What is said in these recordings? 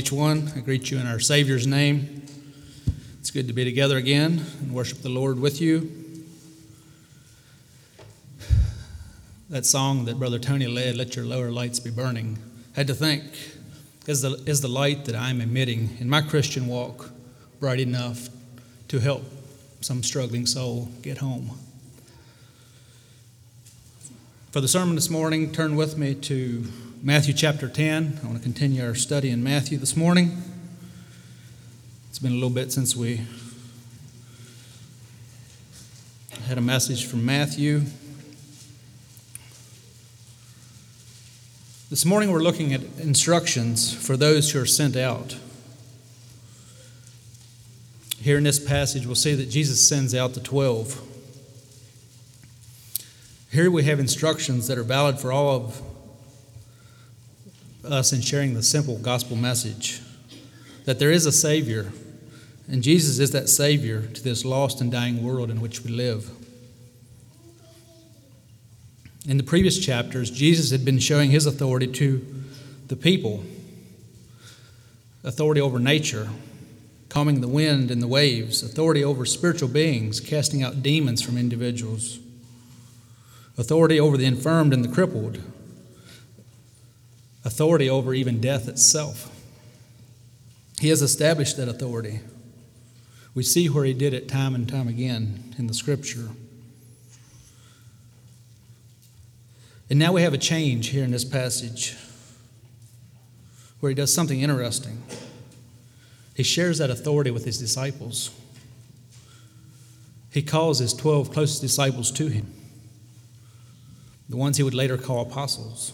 Each one, I greet you in our Savior's name. It's good to be together again and worship the Lord with you. That song that Brother Tony led, Let Your Lower Lights Be Burning, had to think is the, is the light that I'm emitting in my Christian walk bright enough to help some struggling soul get home? For the sermon this morning, turn with me to Matthew chapter 10. I want to continue our study in Matthew this morning. It's been a little bit since we had a message from Matthew. This morning we're looking at instructions for those who are sent out. Here in this passage, we'll see that Jesus sends out the 12. Here we have instructions that are valid for all of us in sharing the simple gospel message that there is a Savior, and Jesus is that Savior to this lost and dying world in which we live. In the previous chapters, Jesus had been showing his authority to the people authority over nature, calming the wind and the waves, authority over spiritual beings, casting out demons from individuals, authority over the infirmed and the crippled, authority over even death itself. He has established that authority. We see where he did it time and time again in the scripture. And now we have a change here in this passage where he does something interesting. He shares that authority with his disciples. He calls his 12 closest disciples to him, the ones he would later call apostles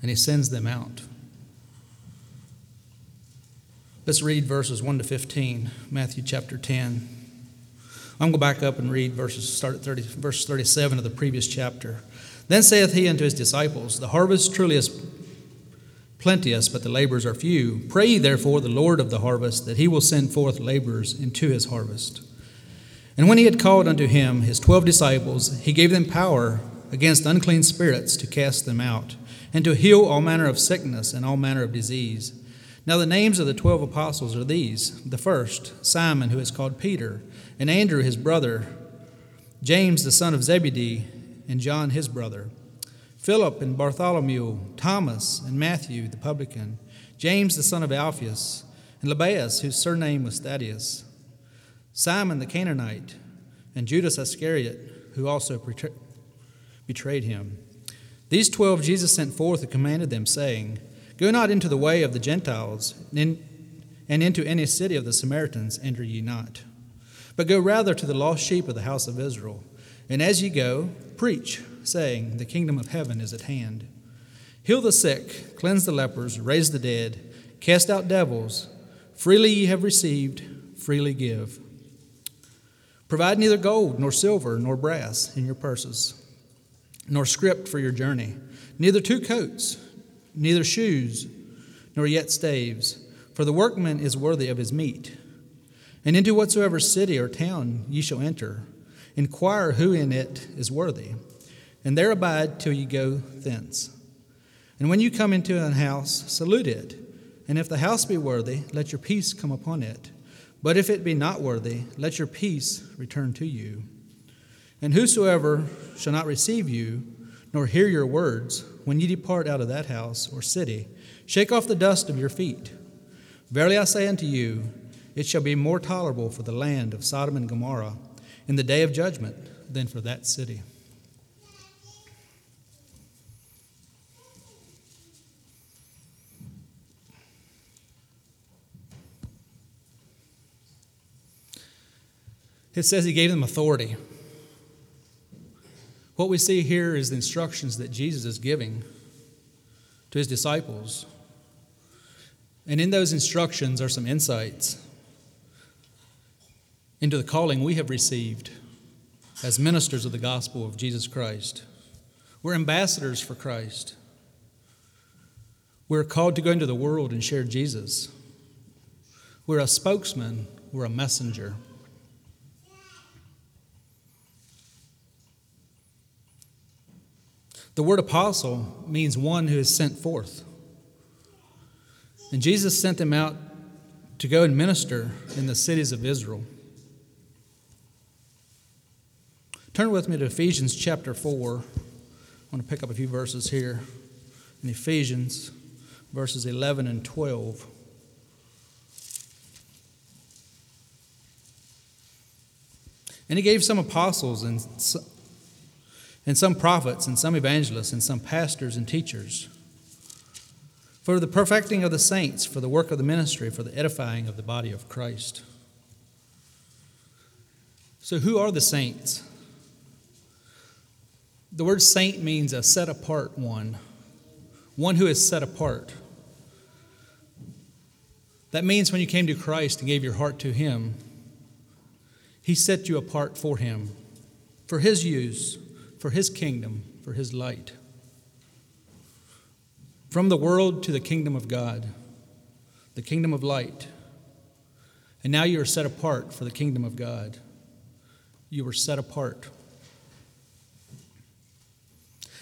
and he sends them out. Let's read verses 1 to 15, Matthew chapter 10. I'm going to back up and read verses, start at 30, verse 37 of the previous chapter. Then saith he unto his disciples, The harvest truly is plenteous, but the laborers are few. Pray therefore the Lord of the harvest, that he will send forth laborers into his harvest. And when he had called unto him his twelve disciples, he gave them power against unclean spirits to cast them out and to heal all manner of sickness and all manner of disease. Now, the names of the twelve apostles are these the first, Simon, who is called Peter, and Andrew, his brother, James, the son of Zebedee, and John, his brother, Philip and Bartholomew, Thomas and Matthew, the publican, James, the son of Alphaeus, and Lebbaeus, whose surname was Thaddeus, Simon the Canaanite, and Judas Iscariot, who also betrayed him. These twelve Jesus sent forth and commanded them, saying, Go not into the way of the Gentiles, and into any city of the Samaritans enter ye not, but go rather to the lost sheep of the house of Israel. And as ye go, preach, saying, The kingdom of heaven is at hand. Heal the sick, cleanse the lepers, raise the dead, cast out devils. Freely ye have received, freely give. Provide neither gold, nor silver, nor brass in your purses nor script for your journey, neither two coats, neither shoes, nor yet staves, for the workman is worthy of his meat. And into whatsoever city or town ye shall enter, inquire who in it is worthy, and there abide till ye go thence. And when you come into an house, salute it, and if the house be worthy, let your peace come upon it. But if it be not worthy, let your peace return to you. And whosoever shall not receive you, nor hear your words, when ye depart out of that house or city, shake off the dust of your feet. Verily I say unto you, it shall be more tolerable for the land of Sodom and Gomorrah in the day of judgment than for that city. It says he gave them authority. What we see here is the instructions that Jesus is giving to his disciples. And in those instructions are some insights into the calling we have received as ministers of the gospel of Jesus Christ. We're ambassadors for Christ. We're called to go into the world and share Jesus. We're a spokesman, we're a messenger. The word apostle means one who is sent forth. And Jesus sent them out to go and minister in the cities of Israel. Turn with me to Ephesians chapter 4. I want to pick up a few verses here in Ephesians, verses 11 and 12. And he gave some apostles and and some prophets and some evangelists and some pastors and teachers for the perfecting of the saints, for the work of the ministry, for the edifying of the body of Christ. So, who are the saints? The word saint means a set apart one, one who is set apart. That means when you came to Christ and gave your heart to Him, He set you apart for Him, for His use, for His kingdom, for His light. From the world to the kingdom of God, the kingdom of light. And now you are set apart for the kingdom of God. You were set apart.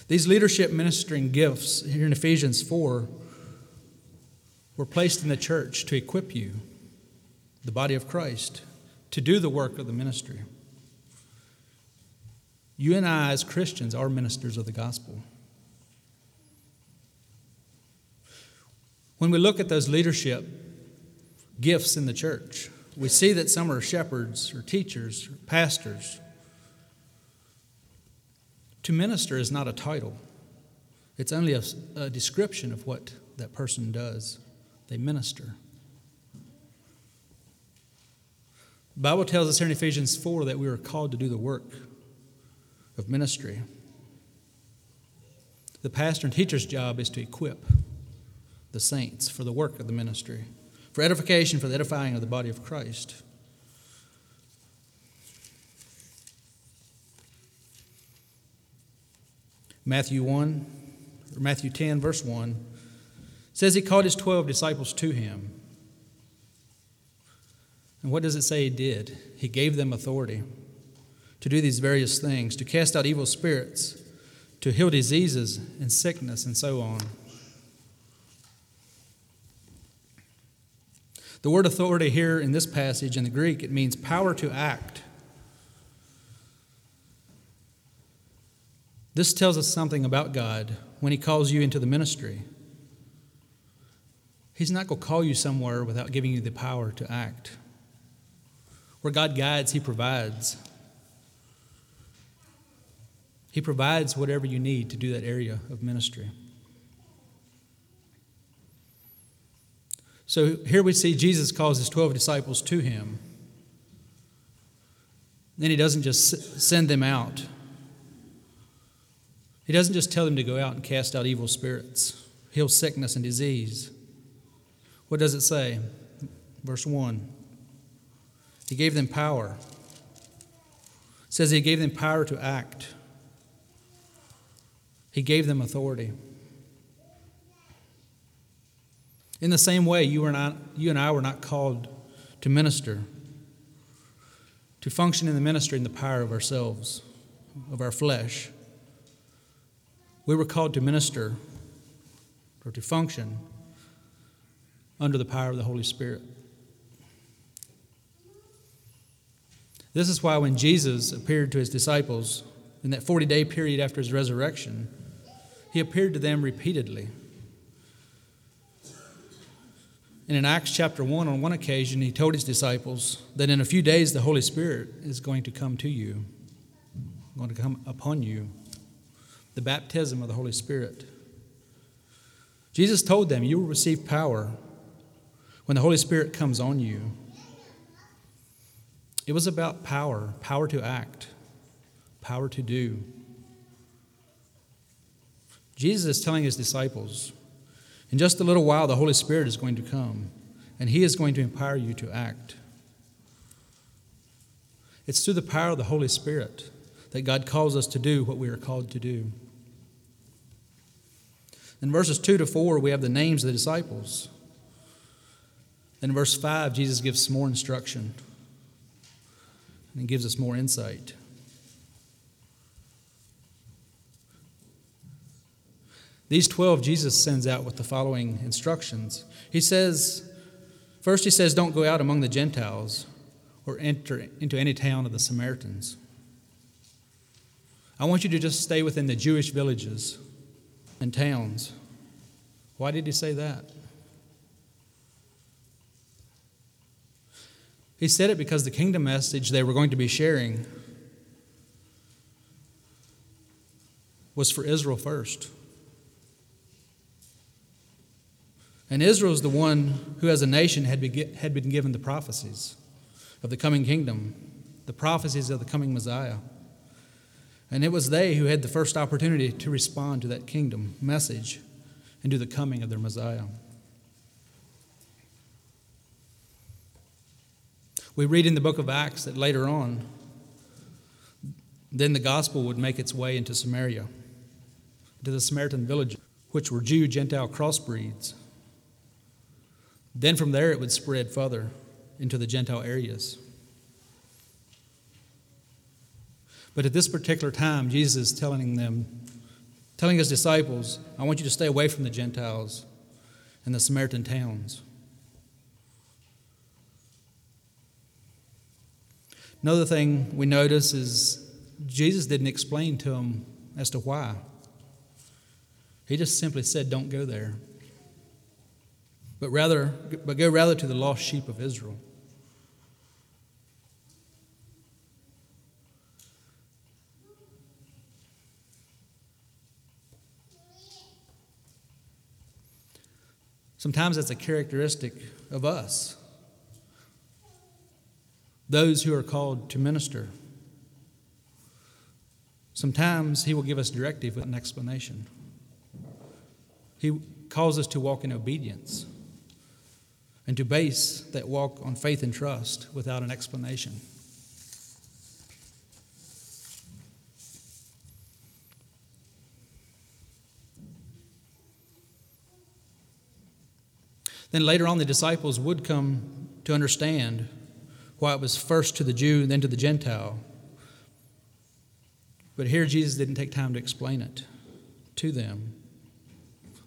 These leadership ministering gifts here in Ephesians 4 were placed in the church to equip you, the body of Christ, to do the work of the ministry. You and I, as Christians, are ministers of the gospel. When we look at those leadership gifts in the church, we see that some are shepherds or teachers or pastors. To minister is not a title, it's only a, a description of what that person does. They minister. The Bible tells us here in Ephesians 4 that we are called to do the work of ministry. The pastor and teacher's job is to equip the saints for the work of the ministry, for edification, for the edifying of the body of Christ. Matthew 1, or Matthew 10, verse 1, says he called his 12 disciples to him. And what does it say he did? He gave them authority to do these various things, to cast out evil spirits, to heal diseases and sickness, and so on. The word authority here in this passage in the Greek, it means power to act. This tells us something about God when He calls you into the ministry. He's not going to call you somewhere without giving you the power to act. Where God guides, He provides. He provides whatever you need to do that area of ministry. So here we see Jesus calls his 12 disciples to him. Then he doesn't just send them out. He doesn't just tell them to go out and cast out evil spirits, heal sickness and disease. What does it say? Verse 1. He gave them power. It says he gave them power to act. He gave them authority. In the same way, you, not, you and I were not called to minister, to function in the ministry in the power of ourselves, of our flesh. We were called to minister or to function under the power of the Holy Spirit. This is why when Jesus appeared to his disciples in that 40 day period after his resurrection, he appeared to them repeatedly. And in Acts chapter 1, on one occasion, he told his disciples that in a few days the Holy Spirit is going to come to you, going to come upon you, the baptism of the Holy Spirit. Jesus told them, You will receive power when the Holy Spirit comes on you. It was about power power to act, power to do. Jesus is telling his disciples, in just a little while, the Holy Spirit is going to come, and he is going to empower you to act. It's through the power of the Holy Spirit that God calls us to do what we are called to do. In verses 2 to 4, we have the names of the disciples. In verse 5, Jesus gives some more instruction and gives us more insight. These 12 Jesus sends out with the following instructions. He says, first, he says, Don't go out among the Gentiles or enter into any town of the Samaritans. I want you to just stay within the Jewish villages and towns. Why did he say that? He said it because the kingdom message they were going to be sharing was for Israel first. And Israel is the one who, as a nation, had been given the prophecies of the coming kingdom, the prophecies of the coming Messiah. And it was they who had the first opportunity to respond to that kingdom message and to the coming of their Messiah. We read in the book of Acts that later on, then the gospel would make its way into Samaria, to the Samaritan villages, which were Jew Gentile crossbreeds. Then from there it would spread further into the Gentile areas. But at this particular time, Jesus is telling them, telling his disciples, I want you to stay away from the Gentiles and the Samaritan towns. Another thing we notice is Jesus didn't explain to them as to why. He just simply said, Don't go there. But rather, but go rather to the lost sheep of Israel. Sometimes that's a characteristic of us those who are called to minister. Sometimes He will give us directive with an explanation. He calls us to walk in obedience and to base that walk on faith and trust without an explanation. Then later on, the disciples would come to understand why it was first to the Jew and then to the Gentile. But here Jesus didn't take time to explain it to them.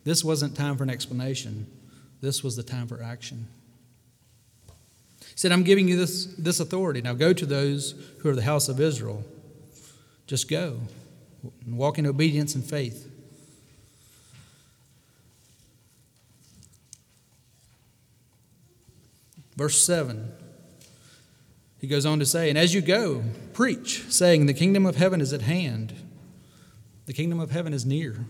This wasn't time for an explanation, this was the time for action. He said, I'm giving you this, this authority. Now go to those who are the house of Israel. Just go and walk in obedience and faith. Verse 7 he goes on to say, And as you go, preach, saying, The kingdom of heaven is at hand. The kingdom of heaven is near.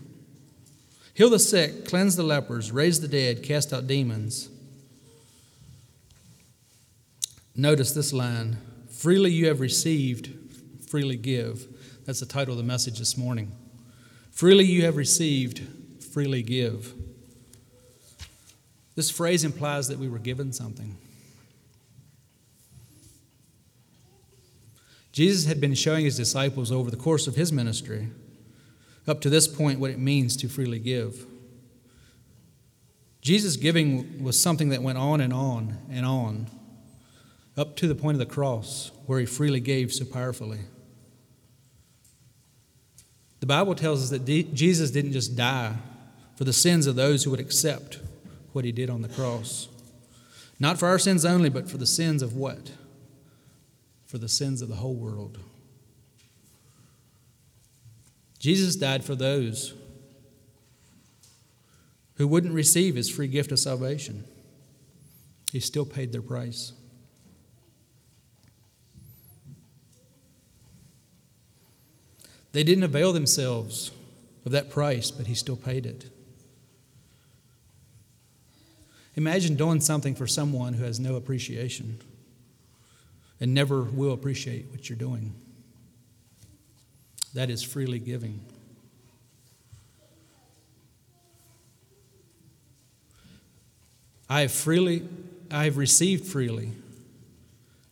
Heal the sick, cleanse the lepers, raise the dead, cast out demons. Notice this line freely you have received, freely give. That's the title of the message this morning. Freely you have received, freely give. This phrase implies that we were given something. Jesus had been showing his disciples over the course of his ministry, up to this point, what it means to freely give. Jesus' giving was something that went on and on and on, up to the point of the cross, where he freely gave so powerfully. The Bible tells us that Jesus didn't just die for the sins of those who would accept what he did on the cross. Not for our sins only, but for the sins of what? for the sins of the whole world. Jesus died for those who wouldn't receive his free gift of salvation. He still paid their price. They didn't avail themselves of that price, but he still paid it. Imagine doing something for someone who has no appreciation and never will appreciate what you're doing. That is freely giving. I have freely, I have received freely.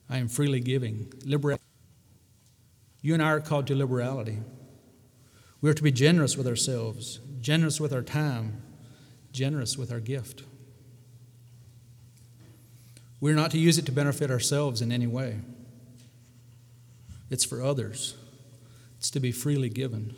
I am freely giving. Liberality. You and I are called to liberality. We are to be generous with ourselves, generous with our time, generous with our gift. We're not to use it to benefit ourselves in any way, it's for others, it's to be freely given.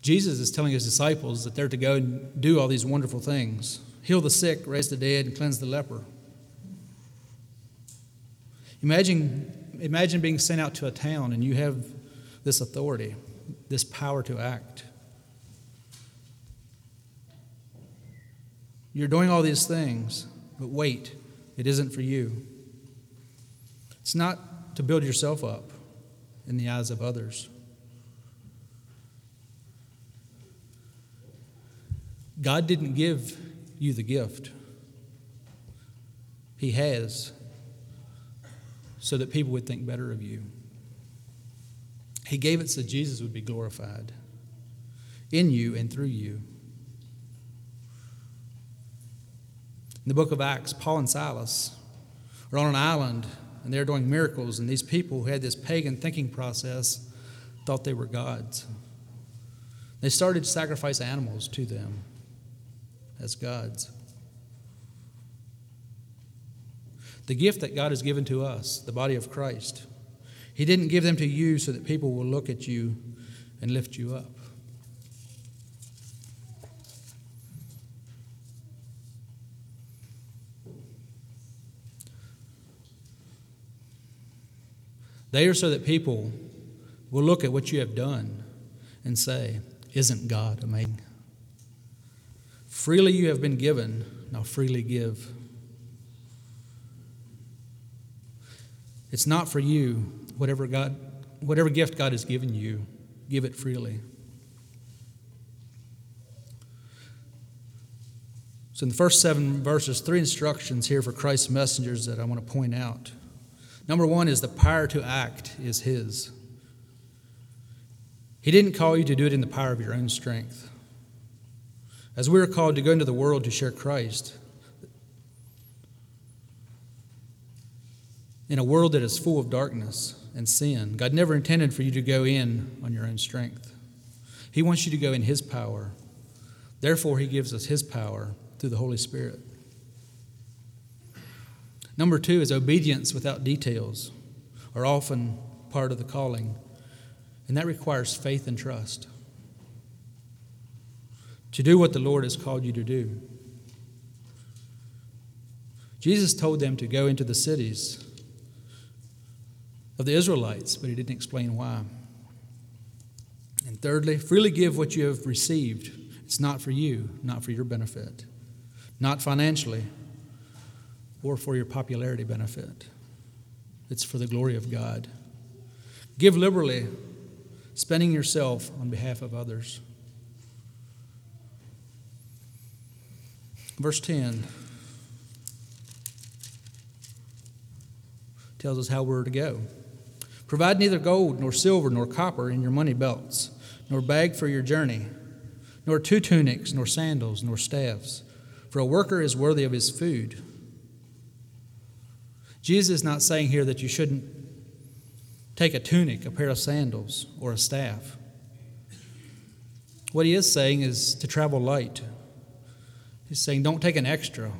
Jesus is telling his disciples that they're to go and do all these wonderful things heal the sick, raise the dead, and cleanse the leper. Imagine, imagine being sent out to a town and you have this authority, this power to act. You're doing all these things, but wait, it isn't for you. It's not to build yourself up in the eyes of others. God didn't give you the gift, He has, so that people would think better of you. He gave it so Jesus would be glorified in you and through you. In the book of Acts, Paul and Silas are on an island and they're doing miracles, and these people who had this pagan thinking process thought they were gods. They started to sacrifice animals to them as gods. The gift that God has given to us, the body of Christ, He didn't give them to you so that people will look at you and lift you up. They are so that people will look at what you have done and say, Isn't God amazing? Freely you have been given, now freely give. It's not for you, whatever God whatever gift God has given you, give it freely. So in the first seven verses, three instructions here for Christ's messengers that I want to point out. Number one is the power to act is His. He didn't call you to do it in the power of your own strength. As we are called to go into the world to share Christ, in a world that is full of darkness and sin, God never intended for you to go in on your own strength. He wants you to go in His power. Therefore, He gives us His power through the Holy Spirit. Number two is obedience without details, are often part of the calling, and that requires faith and trust to do what the Lord has called you to do. Jesus told them to go into the cities of the Israelites, but he didn't explain why. And thirdly, freely give what you have received. It's not for you, not for your benefit, not financially or for your popularity benefit. It's for the glory of God. Give liberally, spending yourself on behalf of others. Verse 10 tells us how we're to go. Provide neither gold, nor silver, nor copper in your money belts, nor bag for your journey, nor two tunics, nor sandals, nor staffs, for a worker is worthy of his food. Jesus is not saying here that you shouldn't take a tunic, a pair of sandals, or a staff. What he is saying is to travel light, He's saying, don't take an extra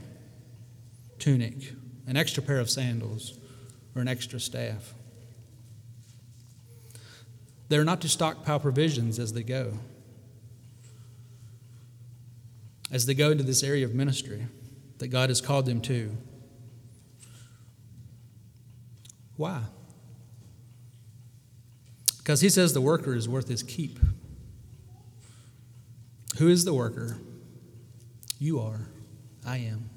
tunic, an extra pair of sandals, or an extra staff. They're not to stockpile provisions as they go. As they go into this area of ministry that God has called them to. Why? Because he says the worker is worth his keep. Who is the worker? You are. I am.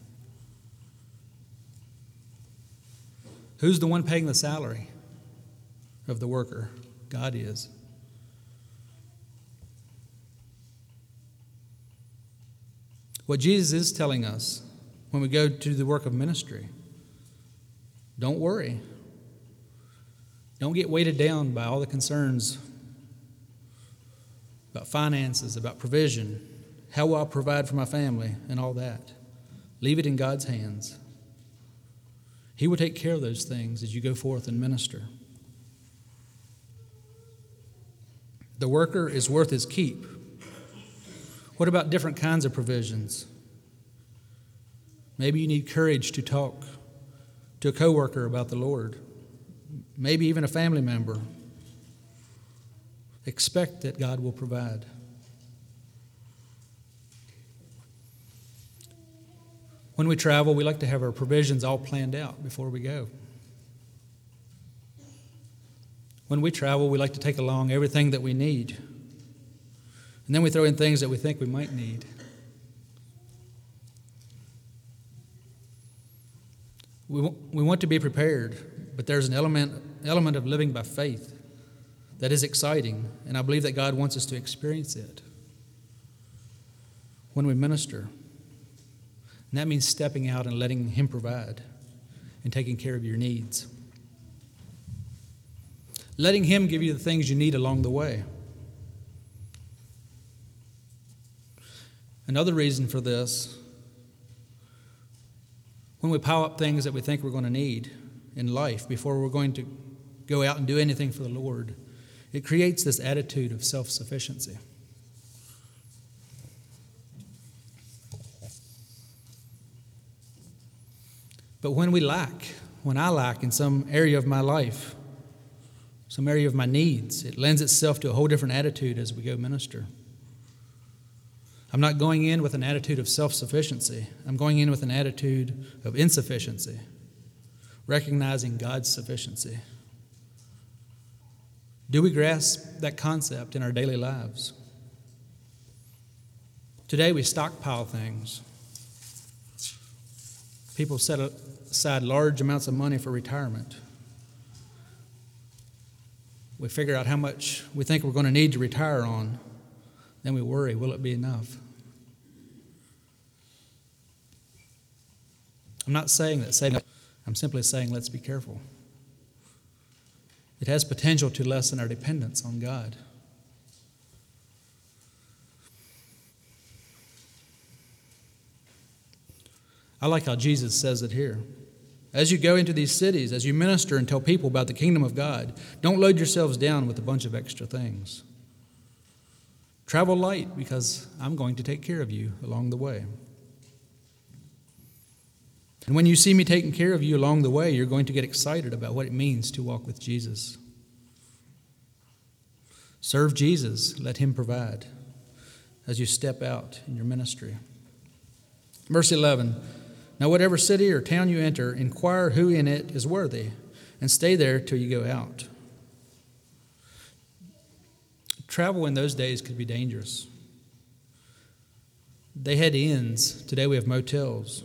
Who's the one paying the salary of the worker? God is. What Jesus is telling us when we go to the work of ministry don't worry. Don't get weighted down by all the concerns about finances, about provision, how will I provide for my family and all that? Leave it in God's hands. He will take care of those things as you go forth and minister. The worker is worth his keep. What about different kinds of provisions? Maybe you need courage to talk to a coworker about the Lord maybe even a family member. Expect that God will provide. When we travel, we like to have our provisions all planned out before we go. When we travel, we like to take along everything that we need. And then we throw in things that we think we might need. We, we want to be prepared but there's an element, element of living by faith that is exciting, and I believe that God wants us to experience it when we minister. And that means stepping out and letting Him provide and taking care of your needs. Letting Him give you the things you need along the way. Another reason for this when we pile up things that we think we're going to need in life before we're going to go out and do anything for the Lord, it creates this attitude of self sufficiency. But when we lack, when I lack in some area of my life, some area of my needs, it lends itself to a whole different attitude as we go minister. I'm not going in with an attitude of self sufficiency. I'm going in with an attitude of insufficiency, recognizing God's sufficiency. Do we grasp that concept in our daily lives? Today we stockpile things. People set aside large amounts of money for retirement. We figure out how much we think we're going to need to retire on. Then we worry will it be enough? I'm not saying that saving, I'm simply saying let's be careful. It has potential to lessen our dependence on God. I like how Jesus says it here. As you go into these cities, as you minister and tell people about the kingdom of God, don't load yourselves down with a bunch of extra things. Travel light because I'm going to take care of you along the way. And when you see me taking care of you along the way, you're going to get excited about what it means to walk with Jesus. Serve Jesus, let Him provide as you step out in your ministry. Verse 11 Now, whatever city or town you enter, inquire who in it is worthy, and stay there till you go out. Travel in those days could be dangerous. They had inns. Today we have motels.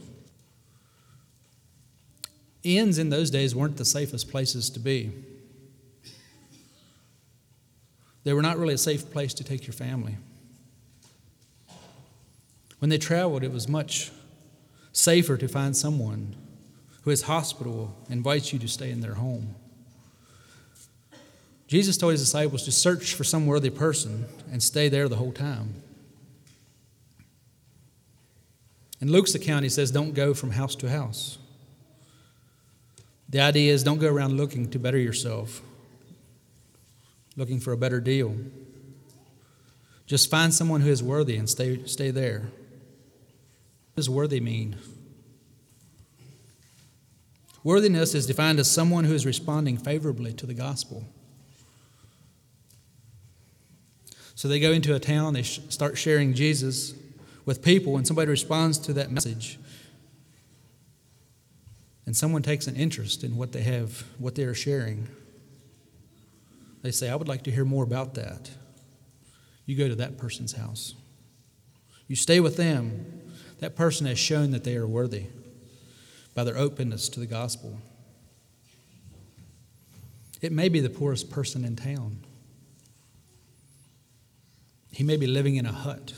Inns in those days weren't the safest places to be. They were not really a safe place to take your family. When they traveled, it was much safer to find someone who is hospitable invites you to stay in their home. Jesus told his disciples to search for some worthy person and stay there the whole time. In Luke's account, he says, Don't go from house to house. The idea is don't go around looking to better yourself, looking for a better deal. Just find someone who is worthy and stay, stay there. What does worthy mean? Worthiness is defined as someone who is responding favorably to the gospel. So they go into a town, they start sharing Jesus with people, and somebody responds to that message and someone takes an interest in what they have, what they are sharing, they say, I would like to hear more about that. You go to that person's house. You stay with them. That person has shown that they are worthy by their openness to the gospel. It may be the poorest person in town. He may be living in a hut,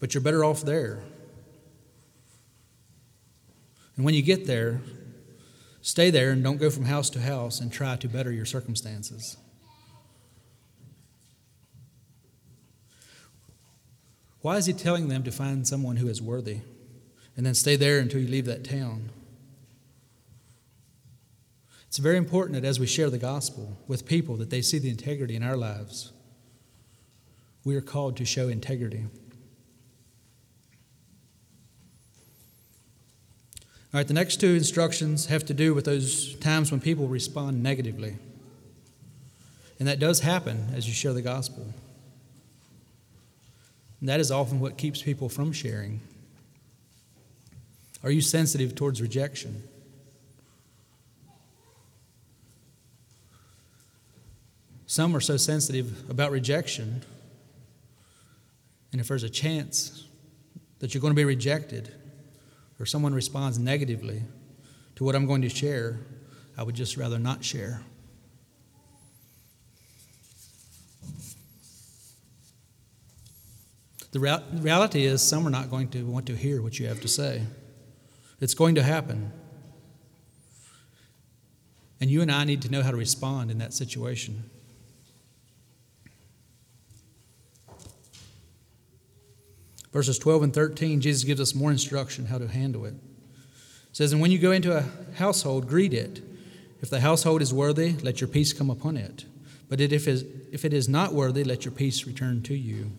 but you're better off there and when you get there, stay there and don't go from house to house and try to better your circumstances. Why is he telling them to find someone who is worthy and then stay there until you leave that town? It's very important that as we share the gospel with people that they see the integrity in our lives. We are called to show integrity. All right, the next two instructions have to do with those times when people respond negatively. And that does happen as you share the gospel. And that is often what keeps people from sharing. Are you sensitive towards rejection? Some are so sensitive about rejection, and if there's a chance that you're going to be rejected or someone responds negatively to what I'm going to share, I would just rather not share. The reality is, some are not going to want to hear what you have to say. It's going to happen. And you and I need to know how to respond in that situation. Verses 12 and 13, Jesus gives us more instruction how to handle it. It says, And when you go into a household, greet it. If the household is worthy, let your peace come upon it. But if it is not worthy, let your peace return to you.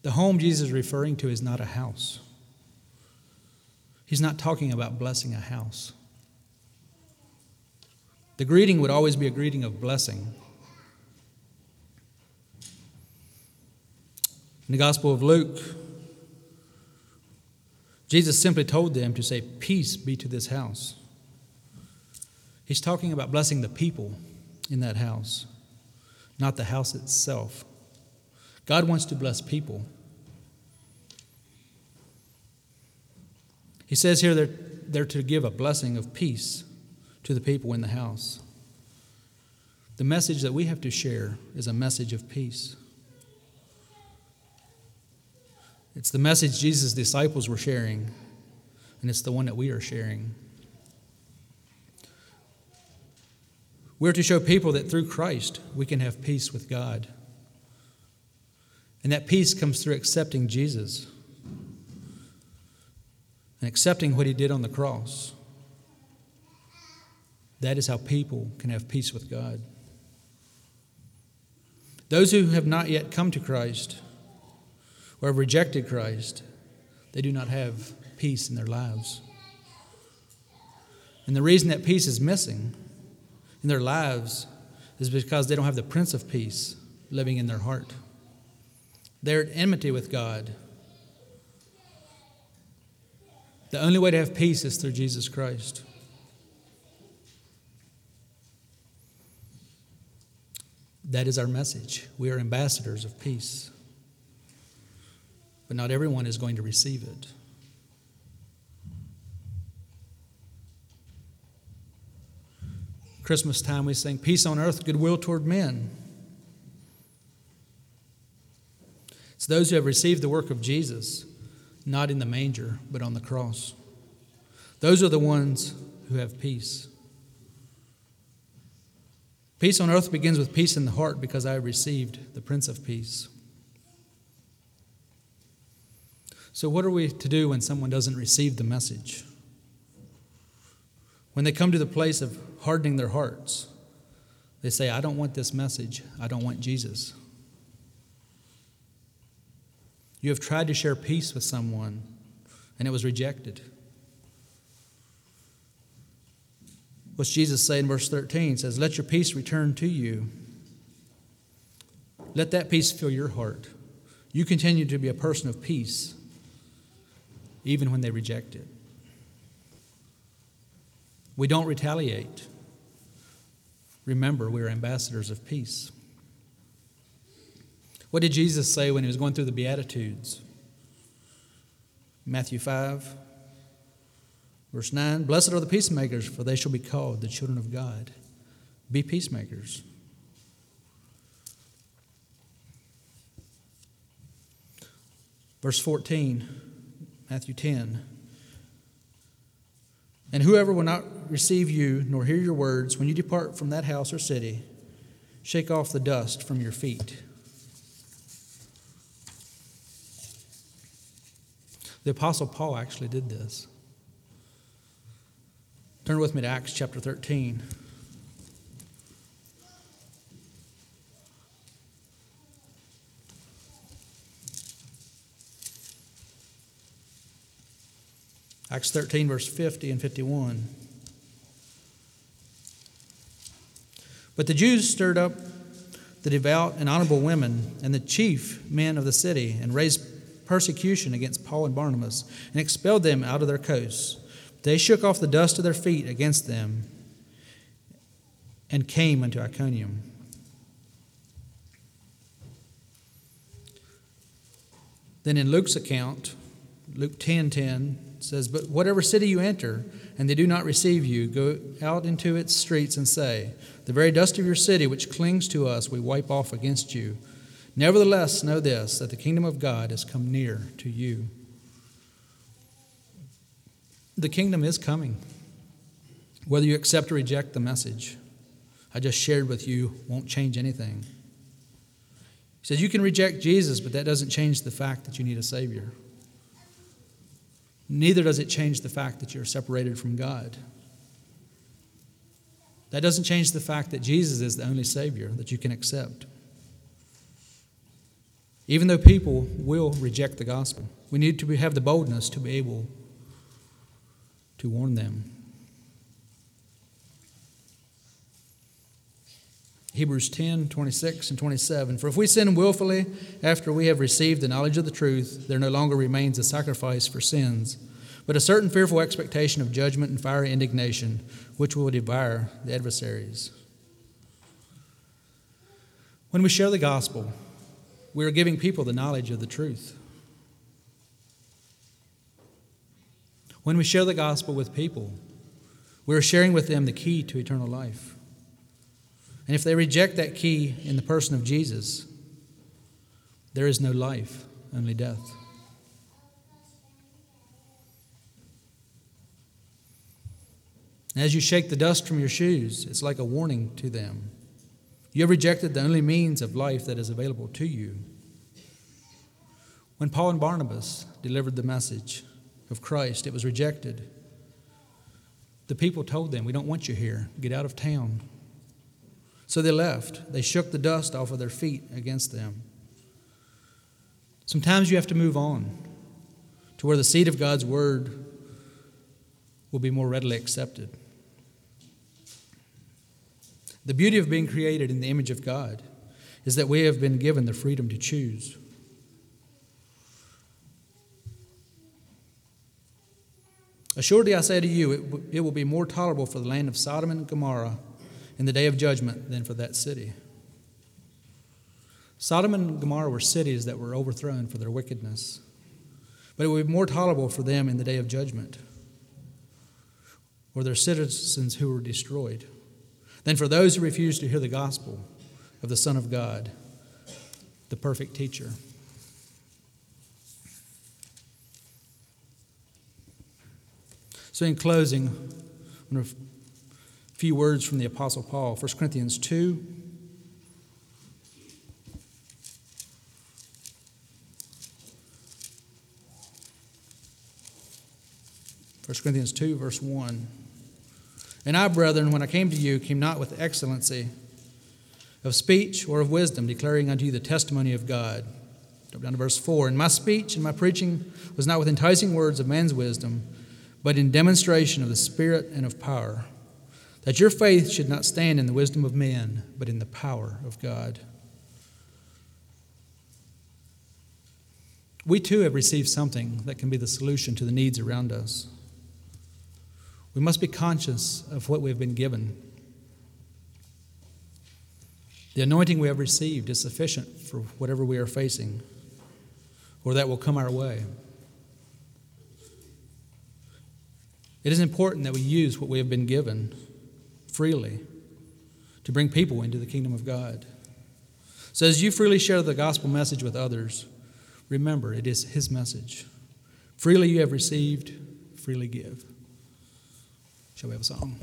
The home Jesus is referring to is not a house. He's not talking about blessing a house. The greeting would always be a greeting of blessing. In the Gospel of Luke, Jesus simply told them to say, Peace be to this house. He's talking about blessing the people in that house, not the house itself. God wants to bless people. He says here that they're to give a blessing of peace to the people in the house. The message that we have to share is a message of peace. It's the message Jesus' disciples were sharing, and it's the one that we are sharing. We're to show people that through Christ we can have peace with God. And that peace comes through accepting Jesus and accepting what he did on the cross. That is how people can have peace with God. Those who have not yet come to Christ or have rejected Christ, they do not have peace in their lives. And the reason that peace is missing in their lives is because they don't have the Prince of Peace living in their heart. They're at enmity with God The only way to have peace is through Jesus Christ. That is our message. We are ambassadors of peace. But not everyone is going to receive it. Christmas time, we sing, Peace on earth, goodwill toward men. It's those who have received the work of Jesus not in the manger, but on the cross. Those are the ones who have peace. Peace on earth begins with peace in the heart because I received the Prince of Peace. So, what are we to do when someone doesn't receive the message? When they come to the place of hardening their hearts, they say, I don't want this message, I don't want Jesus. You have tried to share peace with someone, and it was rejected. What's Jesus say in verse 13? It says, Let your peace return to you. Let that peace fill your heart. You continue to be a person of peace, even when they reject it. We don't retaliate. Remember, we're ambassadors of peace. What did Jesus say when he was going through the Beatitudes? Matthew 5, verse 9 Blessed are the peacemakers, for they shall be called the children of God. Be peacemakers. Verse 14, Matthew 10. And whoever will not receive you nor hear your words when you depart from that house or city, shake off the dust from your feet. The Apostle Paul actually did this. Turn with me to Acts chapter 13. Acts 13, verse 50 and 51. But the Jews stirred up the devout and honorable women and the chief men of the city and raised persecution against Paul and Barnabas and expelled them out of their coasts. They shook off the dust of their feet against them and came unto Iconium. Then in Luke's account, Luke 10 10 says, But whatever city you enter, and they do not receive you, go out into its streets and say, The very dust of your city which clings to us, we wipe off against you. Nevertheless, know this, that the kingdom of God has come near to you. The kingdom is coming, whether you accept or reject the message. I just shared with you won't change anything. He says you can reject Jesus, but that doesn't change the fact that you need a Savior. Neither does it change the fact that you're separated from God. That doesn't change the fact that Jesus is the only Savior that you can accept. Even though people will reject the gospel, we need to have the boldness to be able to warn them. Hebrews 10, 26 and 27. For if we sin willfully after we have received the knowledge of the truth, there no longer remains a sacrifice for sins, but a certain fearful expectation of judgment and fiery indignation, which will devour the adversaries. When we share the gospel, we are giving people the knowledge of the truth. When we share the gospel with people, we are sharing with them the key to eternal life. And if they reject that key in the person of Jesus, there is no life, only death. As you shake the dust from your shoes, it's like a warning to them. You have rejected the only means of life that is available to you. When Paul and Barnabas delivered the message of Christ, it was rejected. The people told them, We don't want you here. Get out of town. So they left. They shook the dust off of their feet against them. Sometimes you have to move on to where the seed of God's word will be more readily accepted. The beauty of being created in the image of God is that we have been given the freedom to choose. Assuredly, I say to you, it, it will be more tolerable for the land of Sodom and Gomorrah in the day of judgment than for that city. Sodom and Gomorrah were cities that were overthrown for their wickedness, but it would be more tolerable for them in the day of judgment, or their citizens who were destroyed, than for those who refused to hear the gospel of the Son of God, the perfect teacher. So, in closing, I'm going to few words from the Apostle Paul, 1 Corinthians 2. 1 Corinthians 2, verse 1. And I, brethren, when I came to you, came not with excellency of speech or of wisdom, declaring unto you the testimony of God. Drop down to verse 4. And my speech and my preaching was not with enticing words of man's wisdom, but in demonstration of the Spirit and of power that your faith should not stand in the wisdom of men, but in the power of God. We too have received something that can be the solution to the needs around us. We must be conscious of what we have been given. The anointing we have received is sufficient for whatever we are facing or that will come our way. It is important that we use what we have been given freely to bring people into the kingdom of God. So, as you freely share the gospel message with others, remember it is His message. Freely you have received, freely give. Shall we have a song?